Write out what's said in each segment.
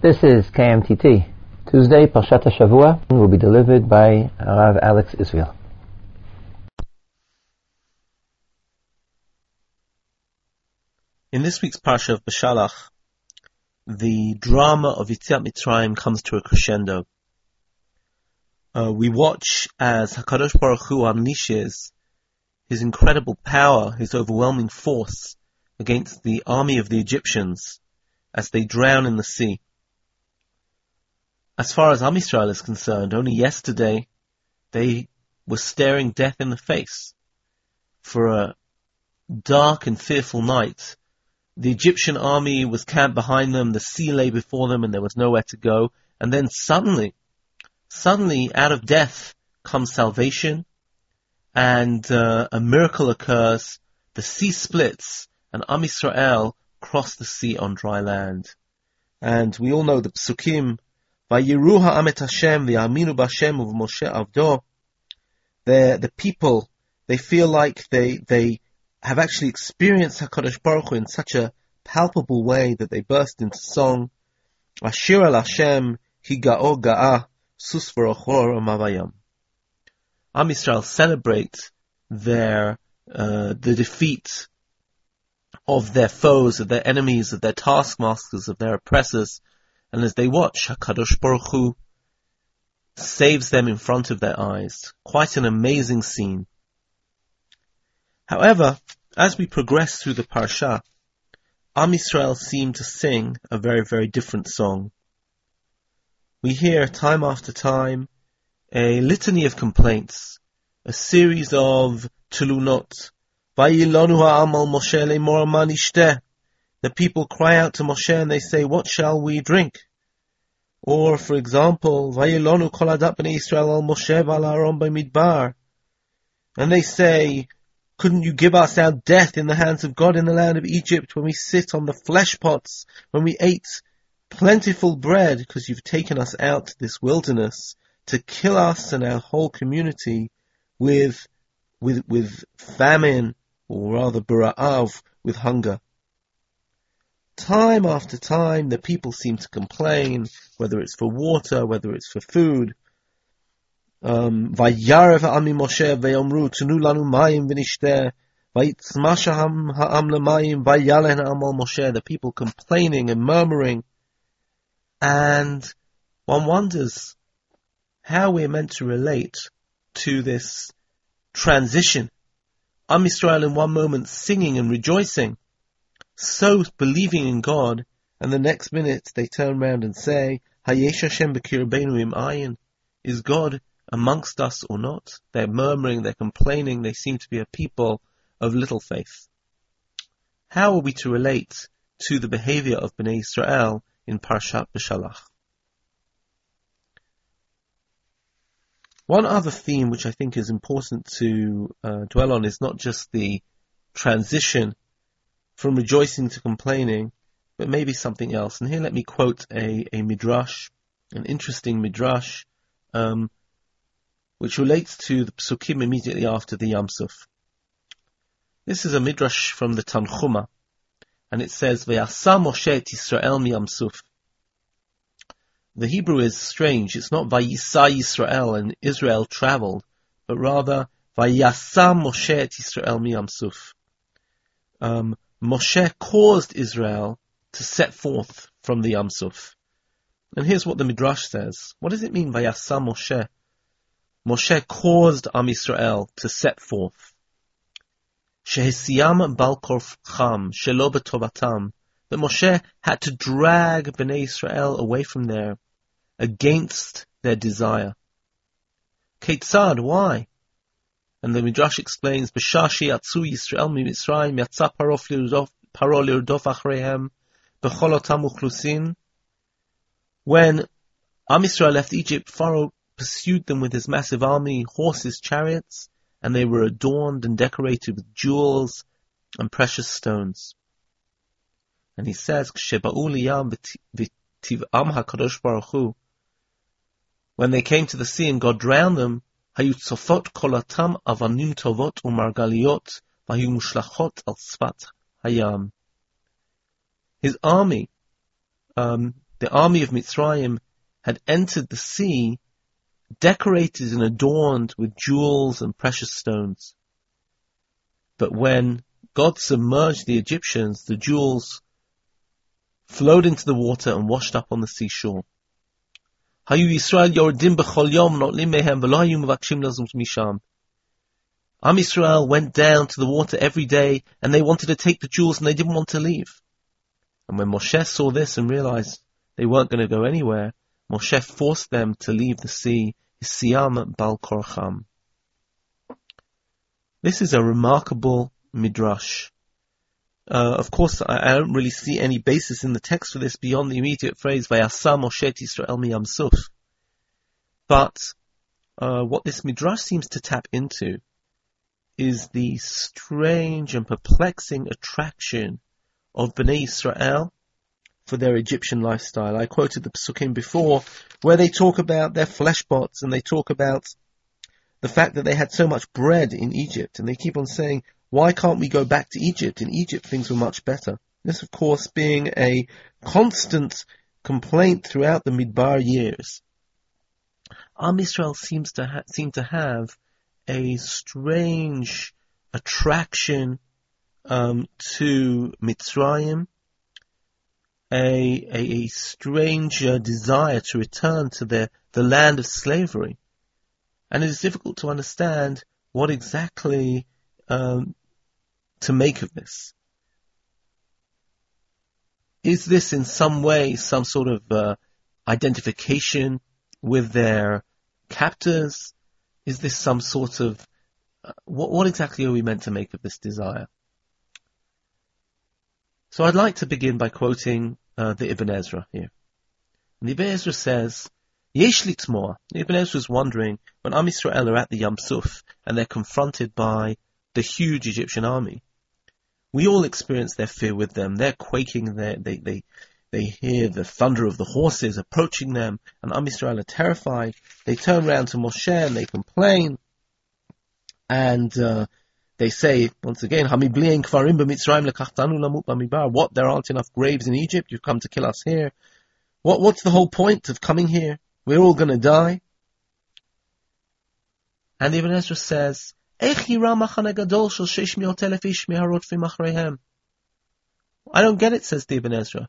This is KMTT. Tuesday, Parshat Shavua will be delivered by Rav Alex Israel. In this week's Parsha of Beshalach, the drama of Yetziat Mitzrayim comes to a crescendo. Uh, we watch as Hakadosh Baruch Hu unleashes his incredible power, his overwhelming force against the army of the Egyptians as they drown in the sea. As far as Am Yisrael is concerned, only yesterday they were staring death in the face for a dark and fearful night. The Egyptian army was camped behind them, the sea lay before them, and there was nowhere to go. And then suddenly, suddenly out of death comes salvation, and uh, a miracle occurs. The sea splits, and Am Yisrael cross the sea on dry land. And we all know the psukim, Vayiru ha'am et Hashem v'yaminu b'Hashem of Moshe avdo. The the people they feel like they they have actually experienced Hakadosh Baruch Hu in such a palpable way that they burst into song. Ashir al Hashem higao ga'a sus v'rochor mavayam. Am Yisrael celebrate their uh, the defeat of their foes, of their enemies, of their taskmasters, of their oppressors, and as they watch, Hakadosh Baruch Hu saves them in front of their eyes. Quite an amazing scene. However, as we progress through the parsha, Am Yisrael seem to sing a very, very different song. We hear time after time a litany of complaints, a series of tulunot. The people cry out to Moshe and they say, what shall we drink? Or, for example, Vayilonu koladat b'nei Yisrael al Moshe v'al b'midbar. And they say, couldn't you give us our death in the hands of God in the land of Egypt when we sit on the flesh pots, when we ate plentiful bread, because you've taken us out to this wilderness to kill us and our whole community with, with, with famine, or rather bara'av, with hunger. Time after time, the people seem to complain, whether it's for water, whether it's for food. Um, The people complaining and murmuring. And one wonders how we're meant to relate to this transition. Am Yisrael in one moment singing and rejoicing, so believing in God, and the next minute they turn around and say, Hayesh Hashem im ayin. Is God amongst us or not? They're murmuring, they're complaining, they seem to be a people of little faith. How are we to relate to the behavior of Bnei Israel in Parshat Beshalach? One other theme which I think is important to uh, dwell on is not just the transition from rejoicing to complaining, but maybe something else. And here let me quote a, a midrash, an interesting midrash, um, which relates to the psukim immediately after the Yam Suf. This is a midrash from the Tanchuma, and it says, "Ve'asa Moshe Yisrael mi Yam Suf." The Hebrew is strange. It's not Vayisa Yisrael and Israel traveled, but rather Vayasa Moshe Yisrael mi Yam Suf. Um, Moshe caused Israel to set forth from the Yam Suf. And here's what the Midrash says. What does it mean, by Vayasa Moshe? Moshe caused Am Yisrael to set forth. Shehesiyam balkorf cham, shelo betovatam. That Moshe had to drag Bnei Israel away from there, against their desire. Ketzad, why? And the Midrash explains, B'shashi atzu Yisrael miMitzrayim yatza paro achreihem uchlusin. When Am Yisrael left Egypt, Pharaoh pursued them with his massive army, horses, chariots, and they were adorned and decorated with jewels and precious stones. And he says. When they came to the sea and God drowned them, היו צופות קולתם אבנים טובות ומרגליות, והיו מושלכות על שפת hayam. His army um, the army of Mitzrayim had entered the sea decorated and adorned with jewels and precious stones. But when God submerged the Egyptians, the jewels flowed into the water and washed up on the seashore. Hayu Yisrael yordim b'chol yom notlim mehem v'lo hayu mevakshim lazum misham. Am Yisrael went down to the water every day and they wanted to take the jewels and they didn't want to leave. And when Moshe saw this and realized they weren't going to go anywhere, Moshe forced them to leave the sea, Siyam Bal Korcham. This is a remarkable midrash. Uh, of course, I, I, don't really see any basis in the text for this beyond the immediate phrase "Vayasa Moshe Yisrael miyam suf." But uh, what this midrash seems to tap into is the strange and perplexing attraction of Bnei Israel for their Egyptian lifestyle. I quoted the Psukim before where they talk about their flesh pots and they talk about the fact that they had so much bread in Egypt and they keep on saying, why can't we go back to Egypt? In Egypt things were much better. This of course being a constant complaint throughout the Midbar years. Am Israel seems to ha- seem to have a strange attraction um, to Mitzrayim, a, a, a strange uh, desire to return to the, the land of slavery. And it is difficult to understand what exactly um, to make of this. Is this in some way some sort of uh, identification with their captors? Is this some sort of uh, what, what exactly are we meant to make of this desire? So I'd like to begin by quoting uh, the Ibn Ezra here. And the Ibn Ezra says, Yesh litmor. Ibn Ezra is wondering when Am Yisrael are at the Yam Suf and they're confronted by the huge Egyptian army. We all experience their fear with them. They're quaking. They're, they they they hear the thunder of the horses approaching them, and Am Yisrael are terrified. They turn around to Moshe and they complain, and uh, they say, once again, What, there aren't enough graves in Egypt, you've come to kill us here. What, what's the whole point of coming here? We're all gonna die. And Ibn Ezra says, I don't get it, says the Ibn Ezra.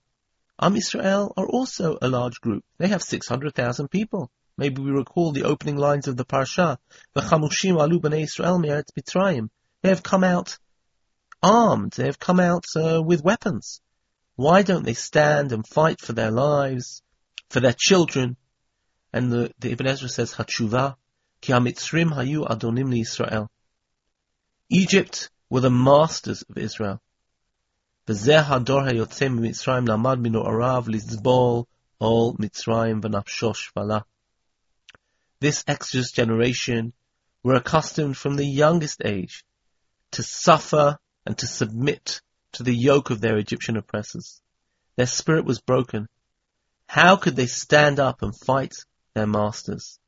Am Israel are also a large group. They have 600,000 people. Maybe we recall the opening lines of the Parsha. V'chamushim alu b'nei Israel me'eretz. They have come out armed. They have come out uh, with weapons. Why don't they stand and fight for their lives, for their children? And the, the Ibn Ezra says, Hatshuva, ki hamitzrim hayu adonim Israel. Egypt were the masters of Israel. וזה הדור היוצא ממצרים למד מנועריו לסבול all מצרים ונפשוש פלה. This Exodus generation were accustomed from the youngest age to suffer and to submit to the yoke of their Egyptian oppressors. Their spirit was broken. How could they stand up and fight their masters?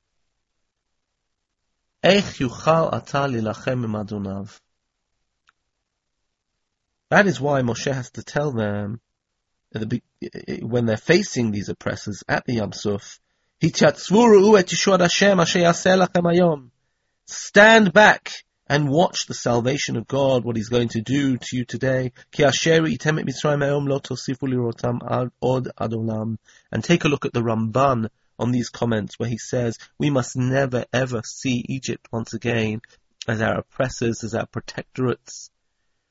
That is why Moshe has to tell them when they're facing these oppressors at the Yam Suf, Stand back and watch the salvation of God, what He's going to do to you today. And take a look at the Ramban on these comments where he says, we must never ever see Egypt once again as our oppressors, as our protectorates.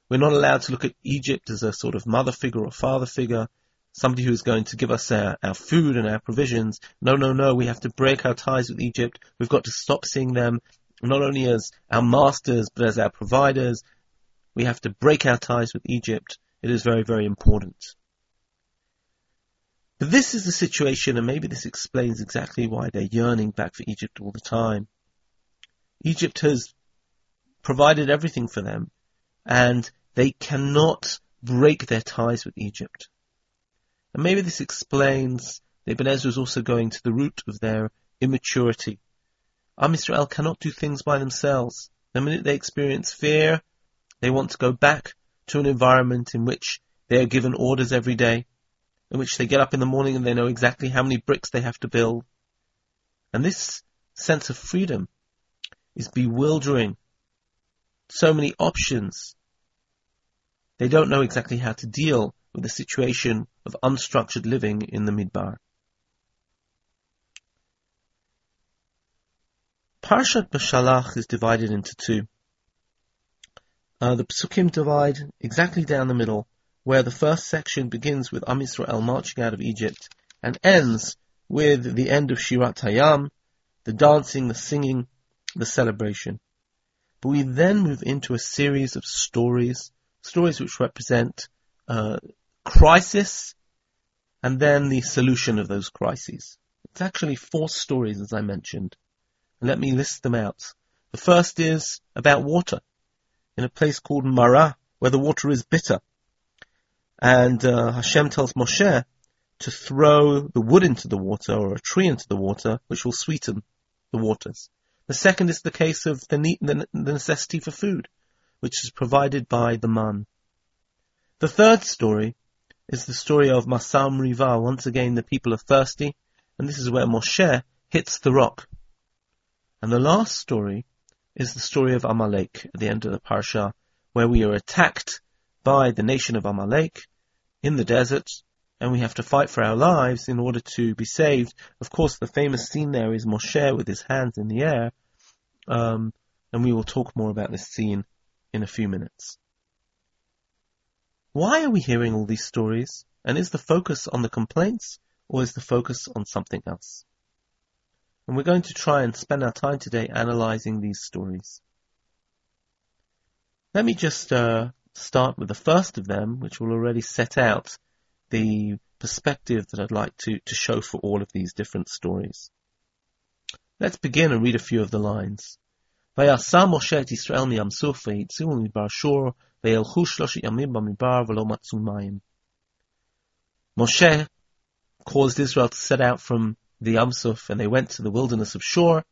We're not allowed to look at Egypt as a sort of mother figure or father figure, somebody who is going to give us our, our food and our provisions. No, no, no, we have to break our ties with Egypt. We've got to stop seeing them not only as our masters, but as our providers. We have to break our ties with Egypt. It is very, very important. But this is the situation, and maybe this explains exactly why they're yearning back for Egypt all the time. Egypt has provided everything for them, and they cannot break their ties with Egypt. And maybe this explains that Ibn Ezra is also going to the root of their immaturity Am Israel cannot do things by themselves. The minute they experience fear, they want to go back to an environment in which they are given orders every day. In which they get up in the morning and they know exactly how many bricks they have to build. And this sense of freedom is bewildering. So many options. They don't know exactly how to deal with the situation of unstructured living in the Midbar. Parshat Beshalach is divided into two. Uh, the Psukim divide exactly down the middle, where the first section begins with Am Yisrael marching out of Egypt and ends with the end of Shirat Hayam, the dancing, the singing, the celebration. But we then move into a series of stories, stories which represent uh, crisis and then the solution of those crises. It's actually four stories, as I mentioned. Let me list them out. The first is about water in a place called Marah, where the water is bitter. And uh, Hashem tells Moshe to throw the wood into the water or a tree into the water, which will sweeten the waters. The second is the case of the, ne- the, necessity for food, which is provided by the man. The third story is the story of Masam Riva. Once again, the people are thirsty, and this is where Moshe hits the rock. And the last story is the story of Amalek at the end of the parsha, where we are attacked by the nation of Amalek in the desert, and we have to fight for our lives in order to be saved. Of course, the famous scene there is Moshe with his hands in the air, um, and we will talk more about this scene in a few minutes. Why are we hearing all these stories? And is the focus on the complaints, or is the focus on something else? And we're going to try and spend our time today analyzing these stories. Let me just uh, start with the first of them, which will already set out the perspective that I'd like to, to show for all of these different stories. Let's begin and read a few of the lines. ויעשה משה את ישראל מים סוף ויצאו מדבר שור וילכו שלושת ימים במדבר ולא מצאו מים. Moshe caused Israel to set out from the Yamsuf and they went to the wilderness of Shur.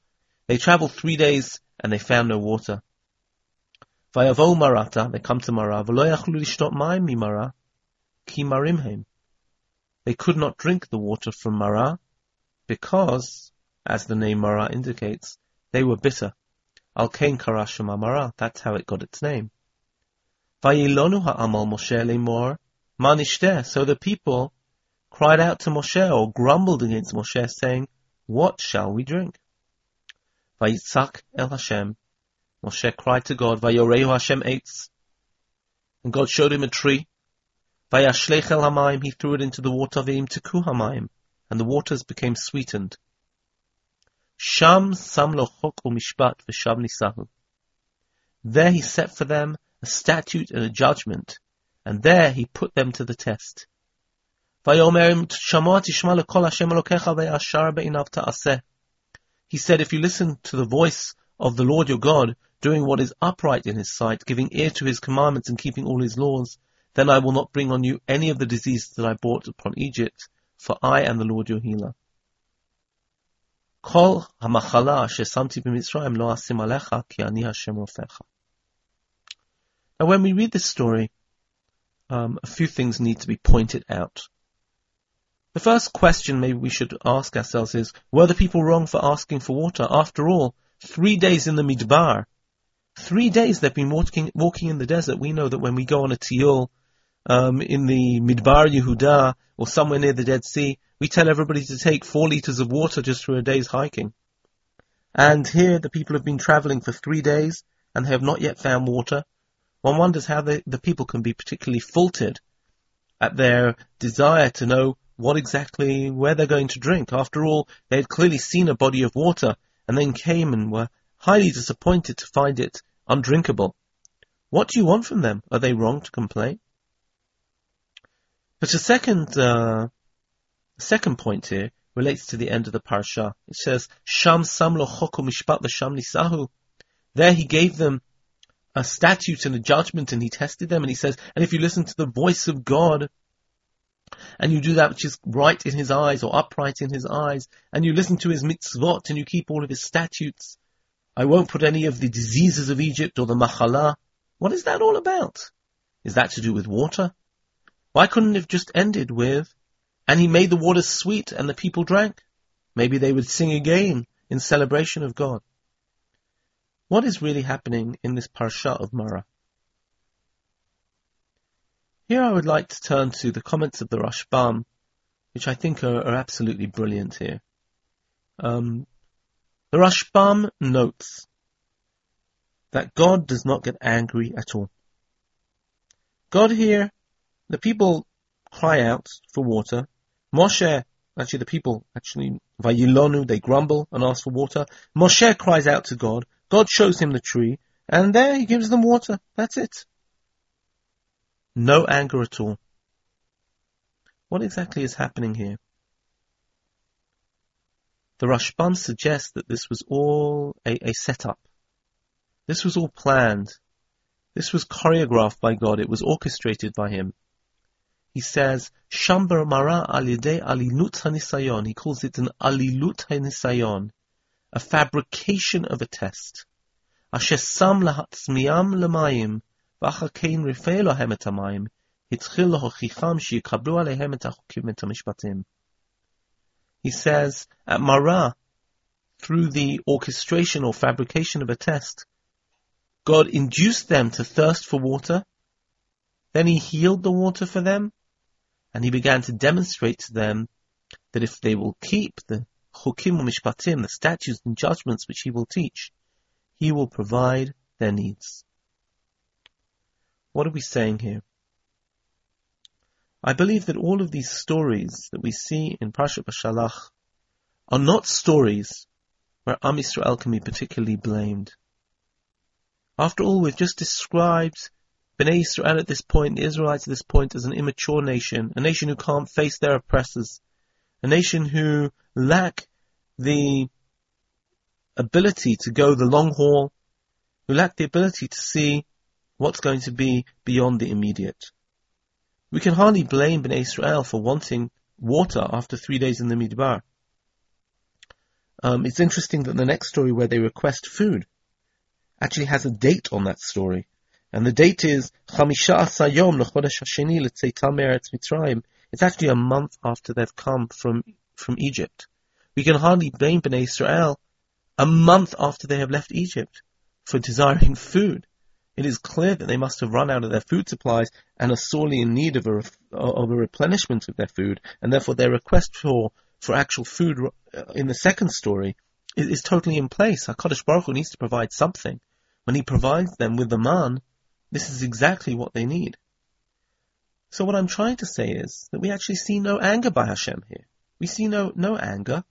They traveled three days and they found no water. Vayavo Marata, they come to yachlu lishtot mimara, ki. They could not drink the water from Mara, because, as the name Mara indicates, they were bitter. Al kain karasham Marah, that's how it got its name. Vayilonu ha'amal Moshe lemor, manishteh, so the people cried out to Moshe or grumbled against Moshe saying, what shall we drink? Vayitzak el Hashem, Moshe cried to God, Vayorehu Hashem eitz. And God showed him a tree. Vayashlech el hamayim, he threw it into the water, v'im teku hamayim, and the waters became sweetened. Sham sam lo chok u'mishpat v'sham nisahu. There he set for them a statute and a judgment, and there he put them to the test. He said, if you listen to the voice of the Lord your God, doing what is upright in his sight, giving ear to his commandments and keeping all his laws, then I will not bring on you any of the diseases that I brought upon Egypt, for I am the Lord your healer. Rofecha. Now when we read this story, um, a few things need to be pointed out. The first question maybe we should ask ourselves is, were the people wrong for asking for water? After all, three days in the Midbar, Three days they've been walking, walking in the desert. We know that when we go on a tiyul, um, in the Midbar Yehuda or somewhere near the Dead Sea, we tell everybody to take four liters of water just for a day's hiking. And here the people have been traveling for three days and they have not yet found water. One wonders how the, the people can be particularly faulted at their desire to know what exactly, where they're going to drink. After all, they had clearly seen a body of water and then came and were highly disappointed to find it undrinkable. What do you want from them? Are they wrong to complain? But a second, uh, second point here relates to the end of the parsha. It says, Sham sam lo mishpat v'sham nisahu. There he gave them a statute and a judgment and he tested them and he says, and if you listen to the voice of God, and you do that which is right in his eyes or upright in his eyes, and you listen to his mitzvot and you keep all of his statutes, I won't put any of the diseases of Egypt or the machala. What is that all about? Is that to do with water? Why couldn't it have just ended with And he made the waters sweet and the people drank. Maybe they would sing again in celebration of God. What is really happening in this parsha of Mara? Here I would like to turn to the comments of the Rashbam, which I think are, are absolutely brilliant here. Um, the Rashbam notes that God does not get angry at all. God here, the people cry out for water. Moshe, actually the people, actually, Vayilonu, they grumble and ask for water. Moshe cries out to God. God shows him the tree, and there he gives them water. That's it. No anger at all. What exactly is happening here? The Rashbam suggests that this was all a, a setup. This was all planned. This was choreographed by God. It was orchestrated by Him. He says, Shambar Mara Alide Alilut Hanisayon. He calls it an Alilut Hanisayon, a fabrication of a test. Ashesam Lahatzmiam Lamayim, Vachakein Rifelohem Etamayim, Hitchil Hochicham Shikabru Alehem Etachukim Etamishpatim. He says, at Marah, through the orchestration or fabrication of a test, God induced them to thirst for water, then he healed the water for them, and he began to demonstrate to them that if they will keep the chukim mishpatim, the statutes and judgments which he will teach, he will provide their needs. What are we saying here? I believe that all of these stories that we see in Parshat Bashalach are not stories where Am Yisrael can be particularly blamed. After all, we've just described Bnei Israel at this point, the Israelites at this point, as an immature nation, a nation who can't face their oppressors, a nation who lack the ability to go the long haul, who lack the ability to see what's going to be beyond the immediate. We can hardly blame Bnei Israel for wanting water after three days in the Midbar. Um, it's interesting that the next story where they request food actually has a date on that story. And the date is Chamisha Asayom L'chodesh Hasheni Mitzrayim. It's actually a month after they've come from, from Egypt. We can hardly blame Bnei Israel a month after they have left Egypt for desiring food it is clear that they must have run out of their food supplies and are sorely in need of a, of a replenishment of their food, and therefore their request for, for actual food uh, in the second story is, is totally in place. HaKadosh Baruch Hu needs to provide something. When he provides them with the man, this is exactly what they need. So what I'm trying to say is that we actually see no anger by Hashem here. We see no, no anger.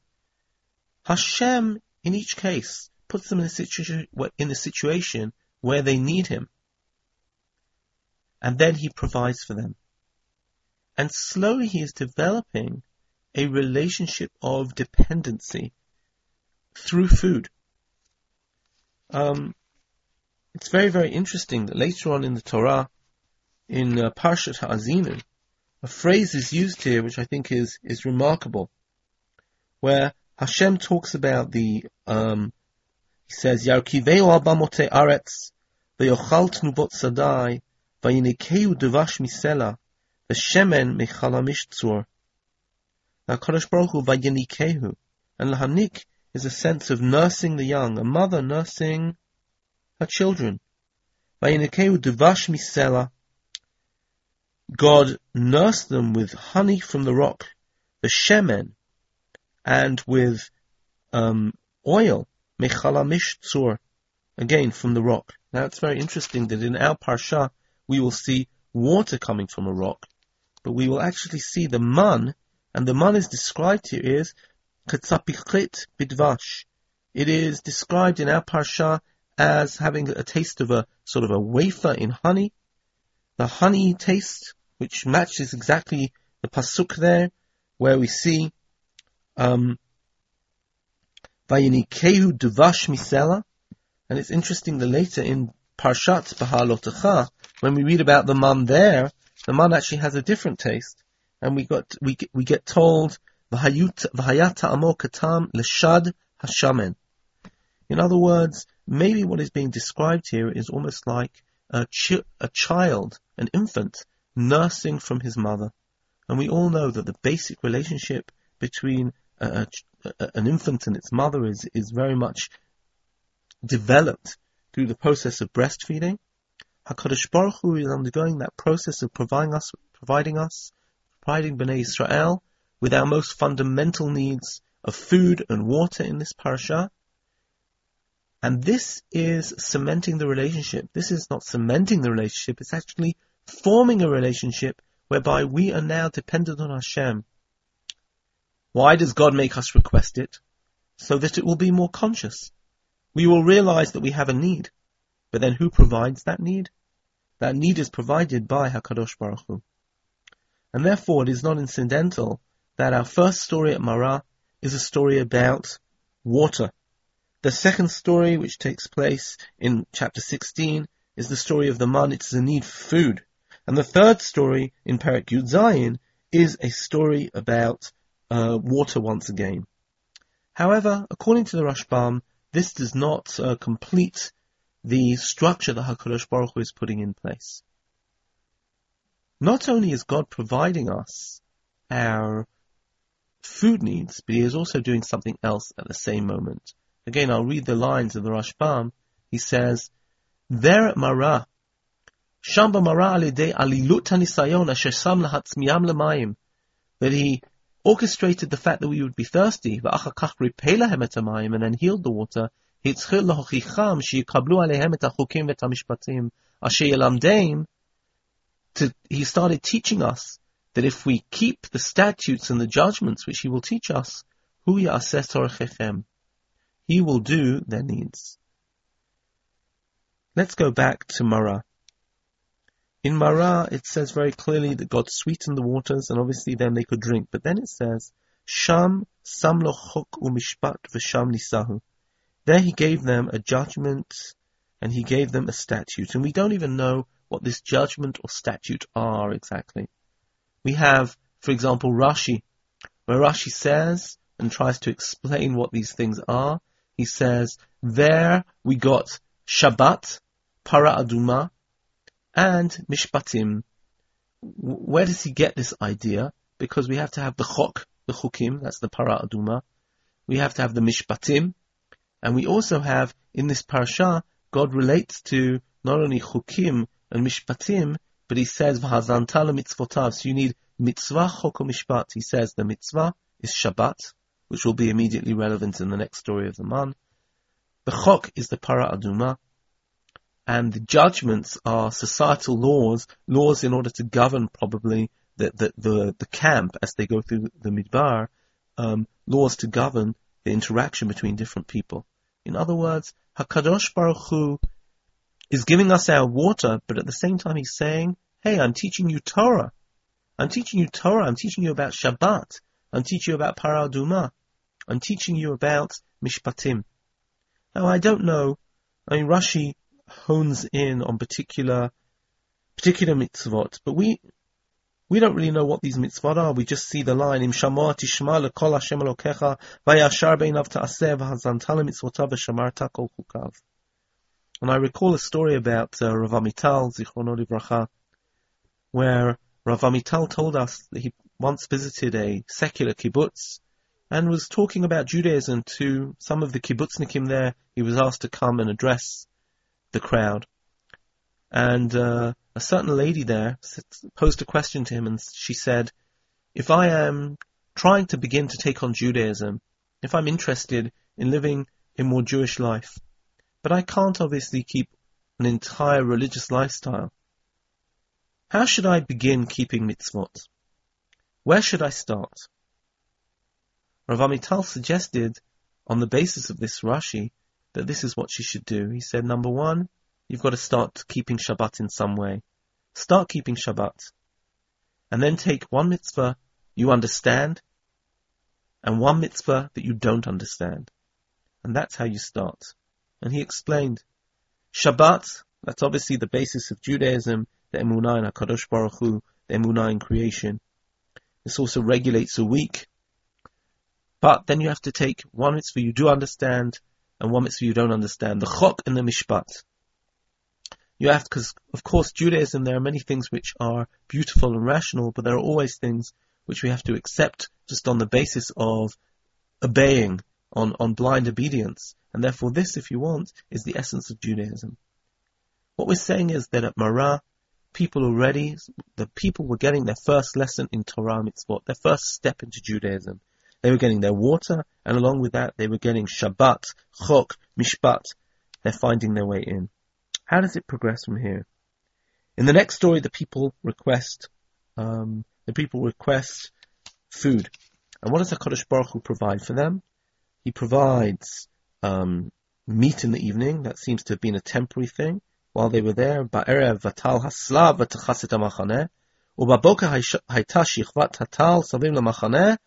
Hashem, in each case, puts them in a, in a situation where they need him. And then he provides for them. And slowly he is developing a relationship of dependency through food. Um, it's very, very interesting that later on in the Torah, in uh, Parshat Ha'azinu, a phrase is used here which I think is, is remarkable, where Hashem talks about the um, he says, Yarkiveu al bamote aretz, ve'yochal tnubot sadai, va'yinikeu devash misela, ve'shemen mechalamish tzur. Now, Kadosh Baruch Hu va'yinikehu, and lahanik is a sense of nursing the young, a mother nursing her children. Va'yinikeu devash misela, God nursed them with honey from the rock, the shemen, and with um, oil Mechalamish Tzur, again from the rock. Now it's very interesting that in our Parsha we will see water coming from a rock, but we will actually see the man, and the man is described here is Katzapichit Bidvash. It is described in our Parsha as having a taste of a sort of a wafer in honey. The honey taste, which matches exactly the pasuk there, where we see um, Vayinikehu Duvash Misela. And it's interesting that later in Parshat Bahalotecha, when we read about the man there, the man actually has a different taste. And we got, we, we get told, Vahayata Amo Katam Leshad Hashamen. In other words, maybe what is being described here is almost like a, chi- a child, an infant, nursing from his mother. And we all know that the basic relationship between an infant and its mother is, is very much developed through the process of breastfeeding. HaKadosh Baruch Hu is undergoing that process of providing us, providing us, providing Bnei Israel with our most fundamental needs of food and water in this parasha. And this is cementing the relationship. This is not cementing the relationship, it's actually forming a relationship whereby we are now dependent on Hashem. Why does God make us request it? So that it will be more conscious. We will realize that we have a need. But then who provides that need? That need is provided by HaKadosh Baruch Hu. And therefore it is not incidental that our first story at Marah is a story about water. The second story, which takes place in chapter 16, is the story of the man. It's the need for food. And the third story in Perek Yud is a story about uh, water once again. However, according to the Rashbam, this does not uh, complete the structure that HaKadosh Baruch Hu is putting in place. Not only is God providing us our food needs, but He is also doing something else at the same moment. Again, I'll read the lines of the Rashbam. He says, There at Marah, Shamba Marah alilut hanisayon asher sam lahatzmiyam lemayim, that He orchestrated the fact that we would be thirsty, ואחר כך ריפא להם את המים, and then healed the water, התחיל להוכיחם שיקבלו עליהם את החוקים ואת המשפטים, אשר ילמדם, he started teaching us that if we keep the statutes and the judgments which he will teach us, hu ya'aseh torchechem, he will do their needs. Let's go back to Marah. In Marah, it says very clearly that God sweetened the waters, and obviously then they could drink. But then it says, Sham samlo chok umishpat v'sham nisahu. There he gave them a judgment, and he gave them a statute. And we don't even know what this judgment or statute are exactly. We have, for example, Rashi, where Rashi says and tries to explain what these things are. He says, there we got Shabbat, Para Aduma, and Mishpatim. Where does he get this idea? Because we have to have the Chok, the Chukim, that's the Para Aduma. We have to have the Mishpatim. And we also have, in this parasha, God relates to not only Chukim and Mishpatim, but he says, V'hazantala mitzvotav. So you need mitzvah, chok, mishpat. He says the mitzvah is Shabbat, which will be immediately relevant in the next story of the man. The chok is the para aduma, and the judgments are societal laws, laws in order to govern probably the, the, the, the camp as they go through the midbar, um, laws to govern the interaction between different people. In other words, Hakadosh Baruch Hu is giving us our water, but at the same time he's saying, hey, I'm teaching you Torah. I'm teaching you Torah. I'm teaching you about Shabbat. I'm teaching you about Paraduma. I'm teaching you about Mishpatim. Now I don't know. I mean, Rashi hones in on particular, particular mitzvot, but we, we don't really know what these mitzvot are. We just see the line, Im shamor tishma lekol Hashem elokecha, vayashar beinav mitzvotav v'shamarta kol chukav. And I recall a story about uh, Rav Amital, Zichrono Livracha, where Rav Amital told us that he once visited a secular kibbutz and was talking about Judaism to some of the kibbutznikim there. He was asked to come and address the crowd. And uh, a certain lady there posed a question to him and she said, if I am trying to begin to take on Judaism, if I'm interested in living a more Jewish life, but I can't obviously keep an entire religious lifestyle. How should I begin keeping mitzvot? Where should I start? Rav Amital suggested, on the basis of this Rashi, that this is what she should do. He said, number one, you've got to start keeping Shabbat in some way. Start keeping Shabbat. And then take one mitzvah you understand and one mitzvah that you don't understand. And that's how you start. And he explained, Shabbat, that's obviously the basis of Judaism, the Emunah in HaKadosh Baruch Hu, the Emunah in creation. This also regulates a week. But then you have to take one mitzvah you do understand and one mitzvah you don't understand, the Chok and the Mishpat. You have, because of course Judaism, there are many things which are beautiful and rational, but there are always things which we have to accept just on the basis of obeying, on, on blind obedience. And therefore this, if you want, is the essence of Judaism. What we're saying is that at Marah, people already, the people were getting their first lesson in Torah mitzvot, their first step into Judaism. They were getting their water, and along with that, they were getting Shabbat, Chok, Mishpat. They're finding their way in. How does it progress from here? In the next story, the people request, um, the people request food. And what does HaKadosh Baruch Hu provide for them? He provides um, meat in the evening. That seems to have been a temporary thing while they were there. Ba'erev haslav. U'baboka hatal savim lamachaneh.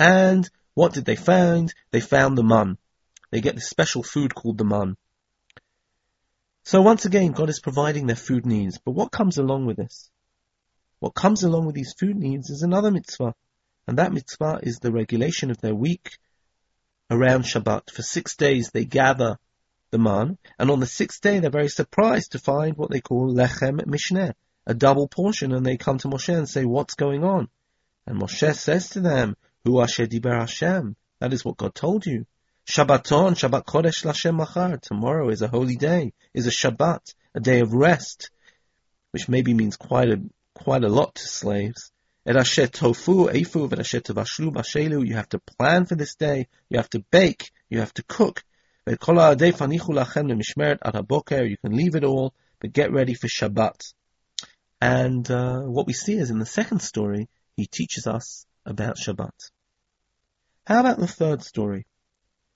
And what did they find? They found the man. They get this special food called the man. So once again, God is providing their food needs. But what comes along with this? What comes along with these food needs is another mitzvah. And that mitzvah is the regulation of their week around Shabbat. For six days they gather the man, and on the sixth day they're very surprised to find what they call lechem mishneh, a double portion, and they come to Moshe and say, what's going on? And Moshe says to them, Hu asher Hashem, that is what God told you. Shabbaton, Shabbat Kodesh Lashem Machar. Tomorrow is a holy day, is a Shabbat, a day of rest, which maybe means quite a quite a lot to slaves. You have to plan for this day. You have to bake. You have to cook. You can leave it all, but get ready for Shabbat. And uh, what we see is in the second story, he teaches us about Shabbat. How about the third story?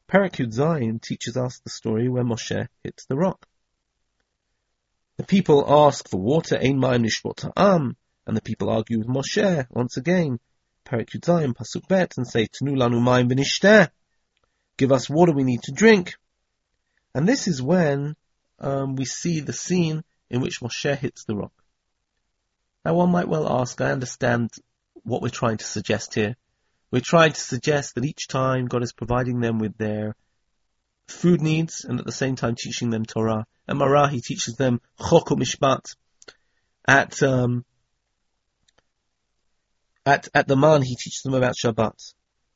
Perek Yud Zayin teaches us the story where Moshe hits the rock. The people ask for water, Ein Mayim Ta'am, and the people argue with Moshe, once again, Perek Yud Zayin, Pasuk Bet, and say, Tnu Lanu Mayim V'nishteh, give us water we need to drink. And this is when um, we see the scene in which Moshe hits the rock. Now one might well ask, I understand what we're trying to suggest here. We're trying to suggest that each time God is providing them with their food needs and at the same time teaching them Torah. At Marah, he teaches them Chok Mishpat. At, um, at, at the Man, he teaches them about Shabbat.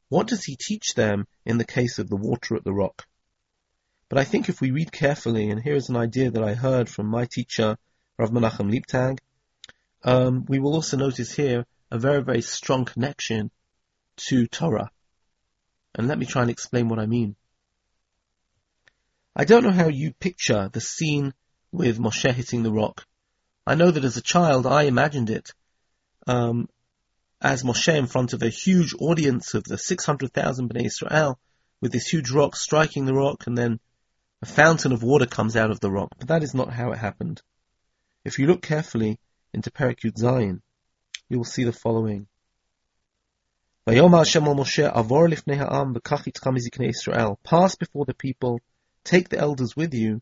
What does he teach them in the case of the water at the rock? But I think if we read carefully, and here is an idea that I heard from my teacher, Rav Menachem Leibtag, um, we will also notice here a very, very strong connection to Torah. And let me try and explain what I mean. I don't know how you picture the scene with Moshe hitting the rock. I know that as a child I imagined it um, as Moshe in front of a huge audience of the 600,000 Bnei Israel with this huge rock striking the rock and then a fountain of water comes out of the rock. But that is not how it happened. If you look carefully into Perek Yud Zayin, you will see the following. Pass before the people, take the elders with you,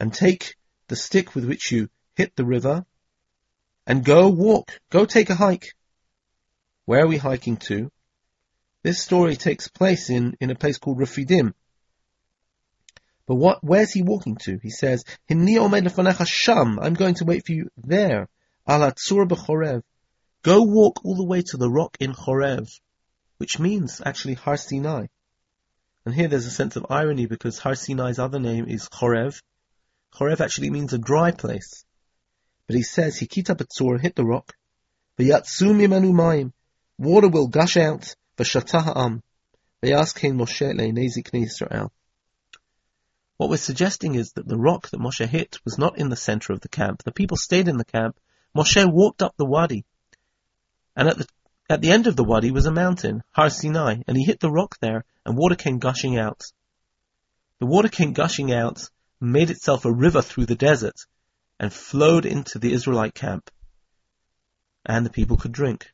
and take the stick with which you hit the river, and go walk, go take a hike. Where are we hiking to? This story takes place in, in a place called Rafidim. But what, where's he walking to? He says, sham. I'm going to wait for you there. Alatzur b'chorev. Go walk all the way to the rock in Chorev, which means actually Har Sinai. And here there's a sense of irony because Har Sinai's other name is Chorev. Chorev actually means a dry place. But he says, Hikita Batsur, hit the rock. V'yatsum yimanu mayim. Water will gush out. V'shatah ha'am. V'yaskein Moshe le'nezik Israel. What we're suggesting is that the rock that Moshe hit was not in the center of the camp. The people stayed in the camp Moshe walked up the wadi, and at the at the end of the wadi was a mountain, Har Sinai, and he hit the rock there, and water came gushing out. The water came gushing out, made itself a river through the desert, and flowed into the Israelite camp, and the people could drink.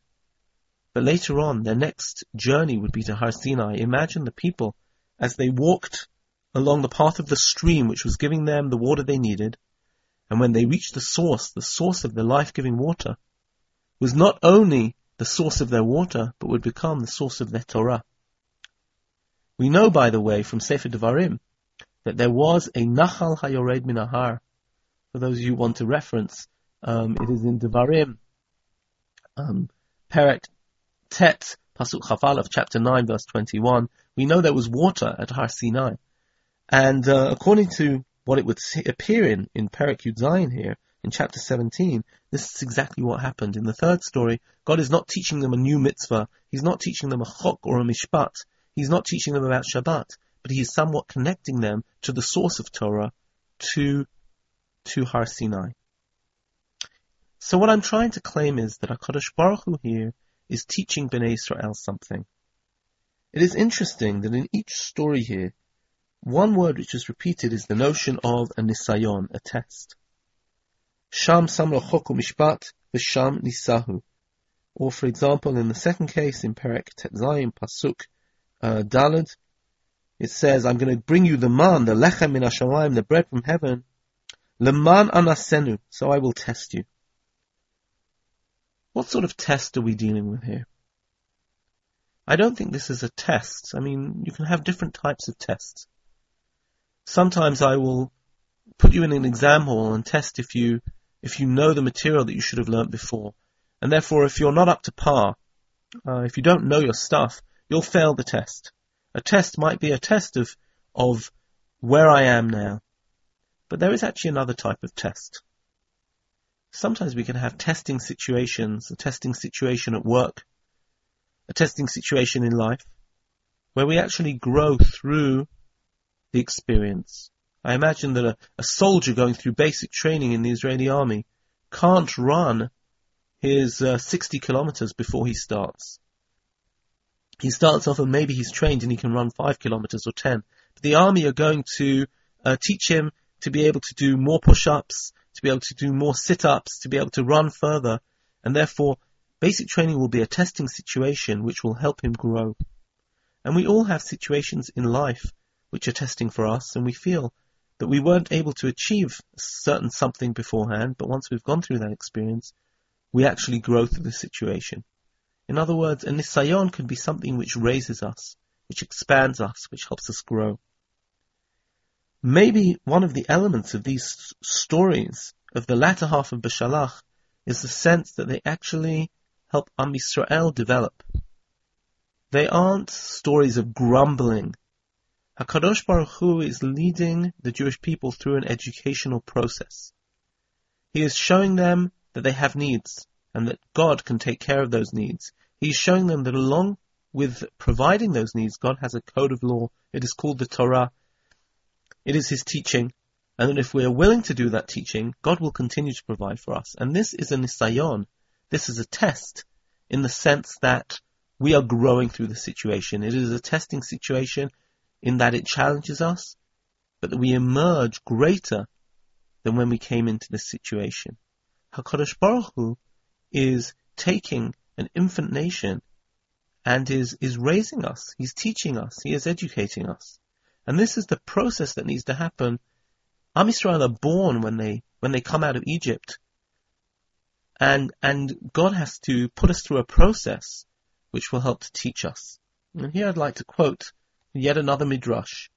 But later on, their next journey would be to Har Sinai. Imagine the people as they walked along the path of the stream which was giving them the water they needed, and when they reached the source, the source of the life-giving water, was not only the source of their water, but would become the source of their Torah. We know, by the way, from Sefer Devarim, that there was a Nachal Hayored Minahar. For those of you who want to reference, um, it is in Devarim, um, Perek Tet, Pasuk Chafal of chapter 9, verse 21. We know there was water at Har Sinai. And uh, according to what it would appear in, in Perek Yud here, in chapter 17, this is exactly what happened. In the third story, God is not teaching them a new mitzvah. He's not teaching them a chok or a mishpat. He's not teaching them about Shabbat, but he is somewhat connecting them to the source of Torah, to, to Har Sinai. So what I'm trying to claim is that HaKadosh Baruch Hu here is teaching Bnei Israel something. It is interesting that in each story here, one word which is repeated is the notion of a nisayon, a test. Sham samlo choku mishpat, v'sham nisahu. Or for example, in the second case, in Perek Tet Zayin, Pasuk uh, Dalet, it says, I'm going to bring you the man, the lechem min hashamayim, the bread from heaven, leman anasenu, so I will test you. What sort of test are we dealing with here? I don't think this is a test. I mean, you can have different types of tests. Sometimes I will put you in an exam hall and test if you if you know the material that you should have learnt before. And therefore, if you're not up to par, uh, if you don't know your stuff, you'll fail the test. A test might be a test of, of where I am now. But there is actually another type of test. Sometimes we can have testing situations, a testing situation at work, a testing situation in life, where we actually grow through the experience. I imagine that a, a soldier going through basic training in the Israeli army can't run his uh, 60 kilometers before he starts. He starts off and maybe he's trained and he can run 5 kilometers or 10. But the army are going to uh, teach him to be able to do more push-ups, to be able to do more sit-ups, to be able to run further. And therefore, basic training will be a testing situation which will help him grow. And we all have situations in life which are testing for us, and we feel that we weren't able to achieve a certain something beforehand, but once we've gone through that experience, we actually grow through the situation. In other words, a nisayon can be something which raises us, which expands us, which helps us grow. Maybe one of the elements of these stories of the latter half of Beshalach is the sense that they actually help Am Yisrael develop. They aren't stories of grumbling HaKadosh Baruch Hu is leading the Jewish people through an educational process. He is showing them that they have needs and that God can take care of those needs. He is showing them that along with providing those needs, God has a code of law. It is called the Torah. It is His teaching. And that if we are willing to do that teaching, God will continue to provide for us. And this is a nisayon. This is a test in the sense that we are growing through the situation. It is a testing situation in that it challenges us, but that we emerge greater than when we came into this situation. HaKadosh Baruch Hu is taking an infant nation and is, is raising us. He's teaching us. He is educating us. And this is the process that needs to happen. Am Yisrael are born when they, when they come out of Egypt. And, and God has to put us through a process which will help to teach us. And here I'd like to quote yet another midrash,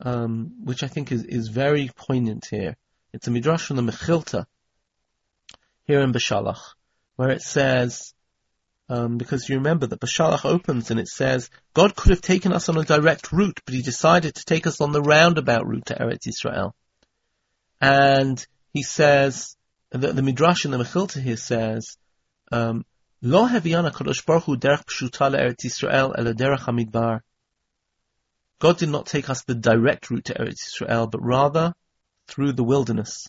um, which I think is, is very poignant here. It's a midrash from the Mechilta here in Beshalach, where it says, um, because you remember that Beshalach opens and it says, God could have taken us on a direct route, but he decided to take us on the roundabout route to Eretz Israel. And he says, the, the midrash in the Mechilta here says, um, Lo heviana kadosh baruch hu derech pshuta le'eretz Yisrael ele derech hamidbar. God did not take us the direct route to Eretz Israel, but rather through the wilderness.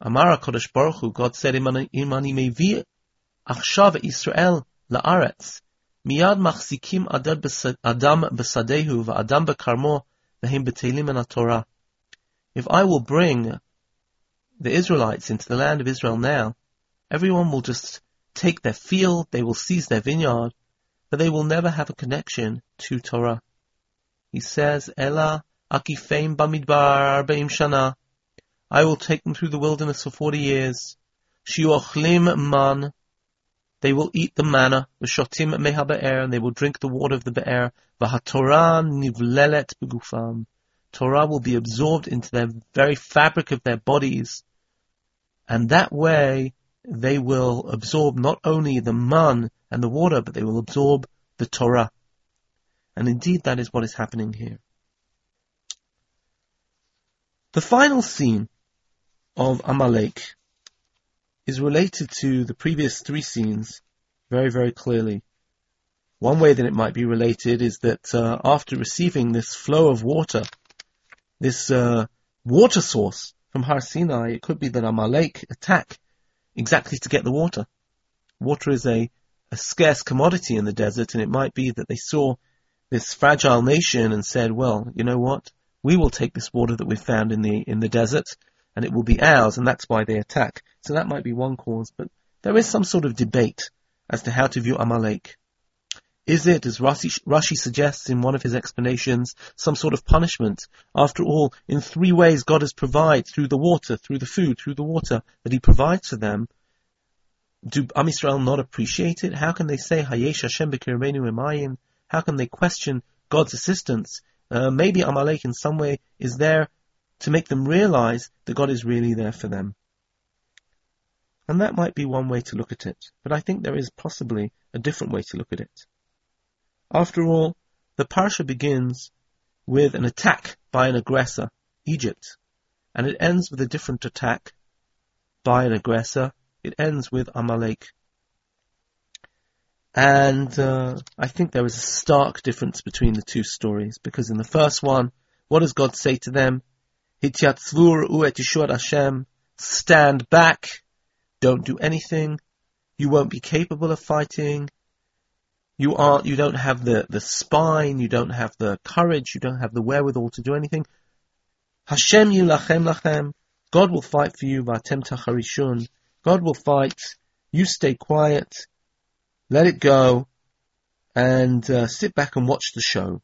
Amara Kodesh Baruch Hu, God said, Imani mevi achshav Israel la'aretz, miyad machzikim adam besadehu va'adam bekarmo v'hem betelim en Torah. If I will bring the Israelites into the land of Israel now, everyone will just take their field, they will seize their vineyard, but they will never have a connection to Torah. He says, Ella akifeim bamidbar arba'im shana. I will take them through the wilderness for forty years. Shiochlim man. They will eat the manna. V'shotim meha be'er. And they will drink the water of the be'er. V'hatorah nivlelet begufam. Torah will be absorbed into their very fabric of their bodies. And that way, they will absorb not only the man and the water, but they will absorb the Torah. And indeed, that is what is happening here. The final scene of Amalek is related to the previous three scenes very, very clearly. One way that it might be related is that uh, after receiving this flow of water, this uh, water source from Har Sinai, it could be that Amalek attack exactly to get the water. Water is a, a scarce commodity in the desert, and it might be that they saw this fragile nation and said, well, you know what? We will take this water that we found in the, in the desert and it will be ours and that's why they attack. So that might be one cause, but there is some sort of debate as to how to view Amalek. Is it, as Rashi, Rashi, suggests in one of his explanations, some sort of punishment? After all, in three ways God has provided through the water, through the food, through the water that He provides for them. Do Am Yisrael not appreciate it? How can they say Hayesh Hashem emayim? How can they question God's assistance? Uh, maybe Amalek in some way is there to make them realize that God is really there for them. And that might be one way to look at it, but I think there is possibly a different way to look at it. After all, the parsha begins with an attack by an aggressor, Egypt, and it ends with a different attack by an aggressor. It ends with Amalek. And uh, I think there is a stark difference between the two stories because in the first one, what does God say to them? Hityatzvur u'et Hashem, stand back, don't do anything, you won't be capable of fighting, you aren't, you don't have the, the spine, you don't have the courage, you don't have the wherewithal to do anything. Hashem yilachem lachem. God will fight for you, v'atem tacharishun. God will fight. You stay quiet. Let it go. And uh, sit back and watch the show.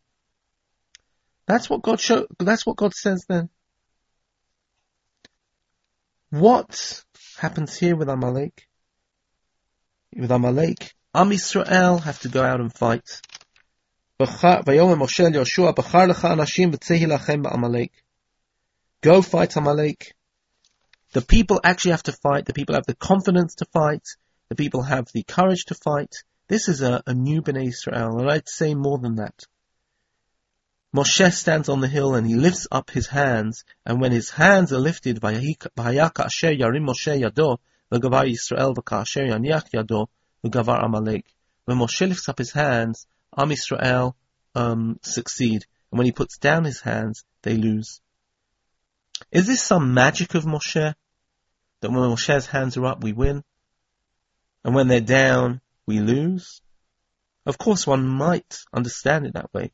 That's what God show, that's what God says then. What happens here with Amalek? With Amalek, Am Yisrael have to go out and fight. Go fight Amalek. The people actually have to fight. The people have the confidence to fight. The people have the courage to fight. This is a, a new Bnei Israel, and I'd say more than that. Moshe stands on the hill and he lifts up his hands, and when his hands are lifted. When Moshe lifts up his hands, Am Yisrael um, succeed. And when he puts down his hands, they lose. Is this some magic of Moshe? That when Moshe's hands are up, we win? And when they're down, we lose? Of course, one might understand it that way.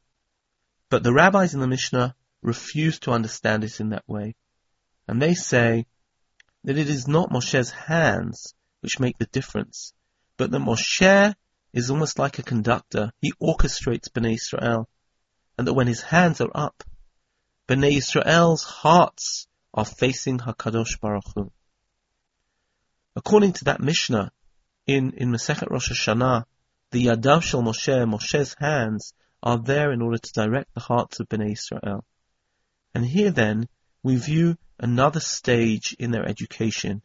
But the rabbis in the Mishnah refuse to understand it in that way. And they say that it is not Moshe's hands which make the difference, but that Moshe is almost like a conductor. He orchestrates Bnei Israel. And that when his hands are up, Bnei Israel's hearts are facing HaKadosh Baruch Hu. According to that Mishnah, in, in Masechet Rosh Hashanah, the Yadav Shel Moshe, Moshe's hands, are there in order to direct the hearts of Bnei Israel. And here then, we view another stage in their education.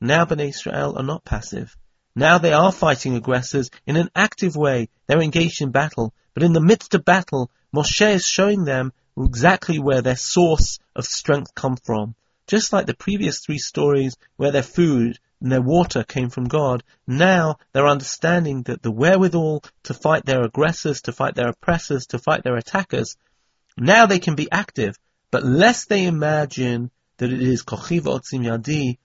Now Bnei Israel are not passive. Now they are fighting aggressors in an active way. They're engaged in battle. But in the midst of battle, Moshe is showing them exactly where their source of strength come from. Just like the previous three stories where their food their water came from God, now they're understanding that the wherewithal to fight their aggressors, to fight their oppressors, to fight their attackers, now they can be active. But lest they imagine that it is kochiv otzim yadi,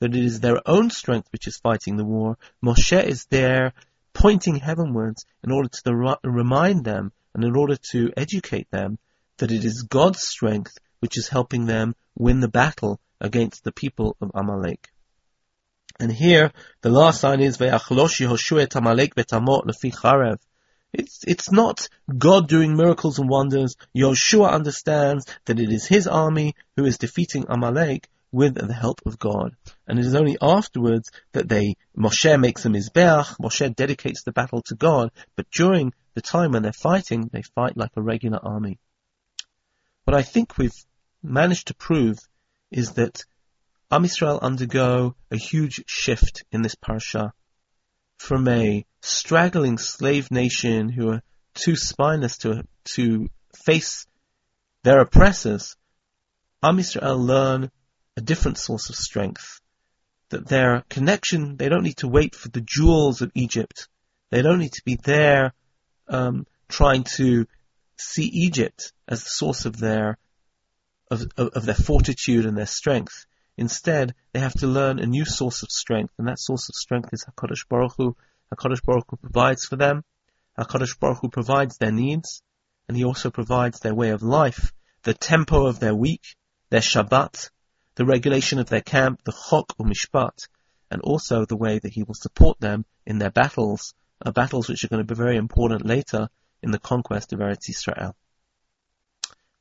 that it is their own strength which is fighting the war. Moshe is there pointing heavenwards in order to remind them and in order to educate them that it is God's strength which is helping them win the battle against the people of Amalek. And here, the last line is lefi. It's, it's not God doing miracles and wonders. Yoshua understands that it is his army who is defeating Amalek, with the help of God. And it is only afterwards that they, Moshe makes a mizbeach, Moshe dedicates the battle to God, but during the time when they're fighting, they fight like a regular army. what I think we've managed to prove is that Am Yisrael undergo a huge shift in this parsha from a straggling slave nation who are too spineless to, to face their oppressors. Am Yisrael learn a different source of strength. That their connection, they don't need to wait for the jewels of Egypt. They don't need to be there um, trying to see Egypt as the source of their of, of, of their fortitude and their strength. Instead, they have to learn a new source of strength, and that source of strength is Hakadosh Baruch Hu. Hakadosh Baruch Hu provides for them. Hakadosh Baruch Hu provides their needs, and He also provides their way of life, the tempo of their week, their Shabbat, the regulation of their camp, the Chok or Mishpat, and also the way that He will support them in their battles, uh, battles which are going to be very important later in the conquest of Eretz Israel.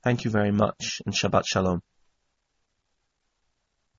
Thank you very much, and Shabbat Shalom.